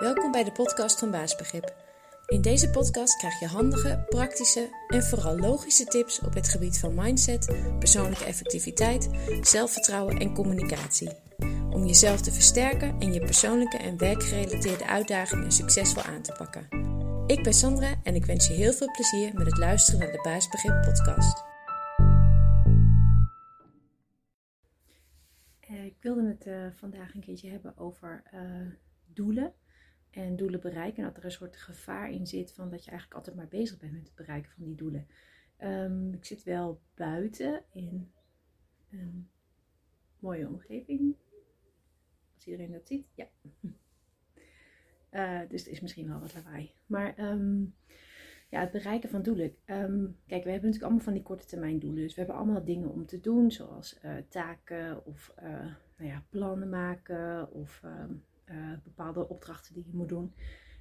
Welkom bij de podcast van Baasbegrip. In deze podcast krijg je handige, praktische en vooral logische tips op het gebied van mindset, persoonlijke effectiviteit, zelfvertrouwen en communicatie. Om jezelf te versterken en je persoonlijke en werkgerelateerde uitdagingen succesvol aan te pakken. Ik ben Sandra en ik wens je heel veel plezier met het luisteren naar de Baasbegrip podcast. Eh, ik wilde het uh, vandaag een keertje hebben over uh, doelen en doelen bereiken. En dat er een soort gevaar in zit van dat je eigenlijk altijd maar bezig bent met het bereiken van die doelen. Um, ik zit wel buiten in een mooie omgeving. Als iedereen dat ziet, ja. Uh, dus het is misschien wel wat lawaai. Maar um, ja, het bereiken van doelen. Um, kijk, we hebben natuurlijk allemaal van die korte termijn doelen. Dus we hebben allemaal dingen om te doen, zoals uh, taken of uh, nou ja, plannen maken of bepaalde opdrachten die je moet doen.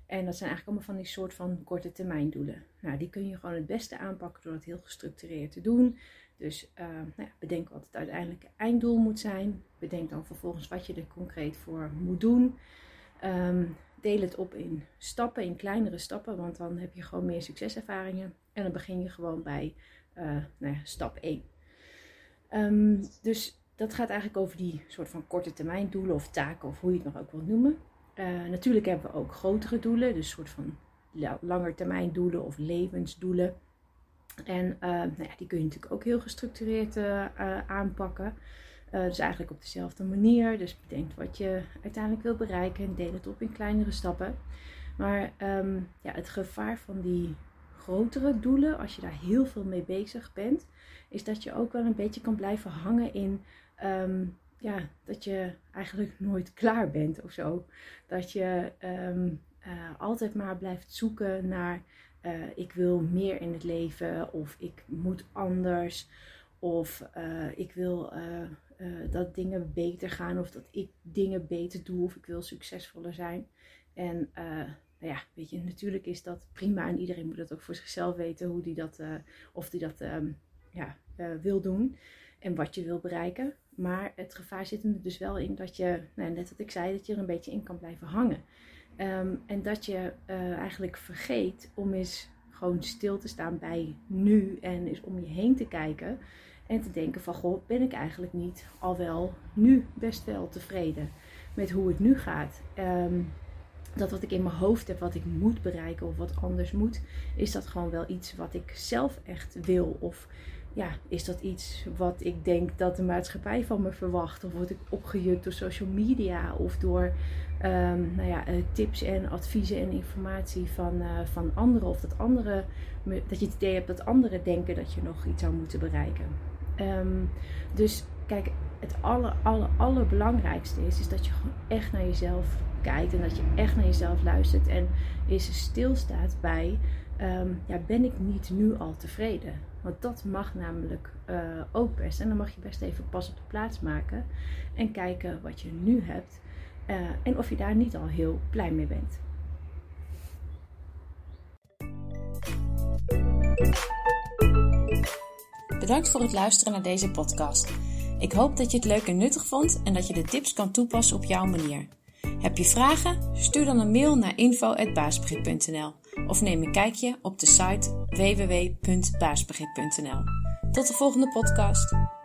En dat zijn eigenlijk allemaal van die soort van korte termijn doelen. Nou, die kun je gewoon het beste aanpakken door het heel gestructureerd te doen. Dus uh, nou ja, bedenk wat het uiteindelijke einddoel moet zijn. Bedenk dan vervolgens wat je er concreet voor moet doen. Um, deel het op in stappen, in kleinere stappen, want dan heb je gewoon meer succeservaringen. En dan begin je gewoon bij uh, nou ja, stap 1. Um, dus dat gaat eigenlijk over die soort van korte termijn doelen of taken of hoe je het nog ook wilt noemen. Uh, natuurlijk hebben we ook grotere doelen, dus soort van langetermijn doelen of levensdoelen. En uh, nou ja, die kun je natuurlijk ook heel gestructureerd aanpakken. Uh, dus eigenlijk op dezelfde manier. Dus bedenk wat je uiteindelijk wil bereiken en deel het op in kleinere stappen. Maar um, ja, het gevaar van die grotere doelen, als je daar heel veel mee bezig bent, is dat je ook wel een beetje kan blijven hangen in um, ja, dat je eigenlijk nooit klaar bent of zo. Dat je um, uh, altijd maar blijft zoeken naar uh, ik wil meer in het leven of ik moet anders of uh, ik wil dat dingen beter gaan of dat ik dingen beter doe of ik wil succesvoller zijn. En nou ja, weet je, natuurlijk is dat prima en iedereen moet dat ook voor zichzelf weten hoe die dat, of die dat um, ja, wil doen en wat je wil bereiken. Maar het gevaar zit er dus wel in dat je, nou, net wat ik zei, dat je er een beetje in kan blijven hangen. Um, en dat je eigenlijk vergeet om eens gewoon stil te staan bij nu en eens om je heen te kijken. En te denken van, goh, ben ik eigenlijk niet al wel nu best wel tevreden met hoe het nu gaat. Um, dat wat ik in mijn hoofd heb, wat ik moet bereiken of wat anders moet, is dat gewoon wel iets wat ik zelf echt wil? Of ja, is dat iets wat ik denk dat de maatschappij van me verwacht? Of word ik opgejukt door social media of door um, nou ja, uh, tips en adviezen en informatie van, uh, van anderen? Of dat, anderen, dat je het idee hebt dat anderen denken dat je nog iets zou moeten bereiken. Um, dus kijk, het aller, aller, allerbelangrijkste is, is dat je gewoon echt naar jezelf kijkt en dat je echt naar jezelf luistert en eens stilstaat bij, um, ja, ben ik niet nu al tevreden? Want dat mag namelijk uh, ook best. En dan mag je best even pas op de plaats maken en kijken wat je nu hebt uh, en of je daar niet al heel blij mee bent. Bedankt voor het luisteren naar deze podcast. Ik hoop dat je het leuk en nuttig vond en dat je de tips kan toepassen op jouw manier. Heb je vragen? Stuur dan een mail naar info.baasbegrip.nl of neem een kijkje op de site www.baasbegrip.nl. Tot de volgende podcast.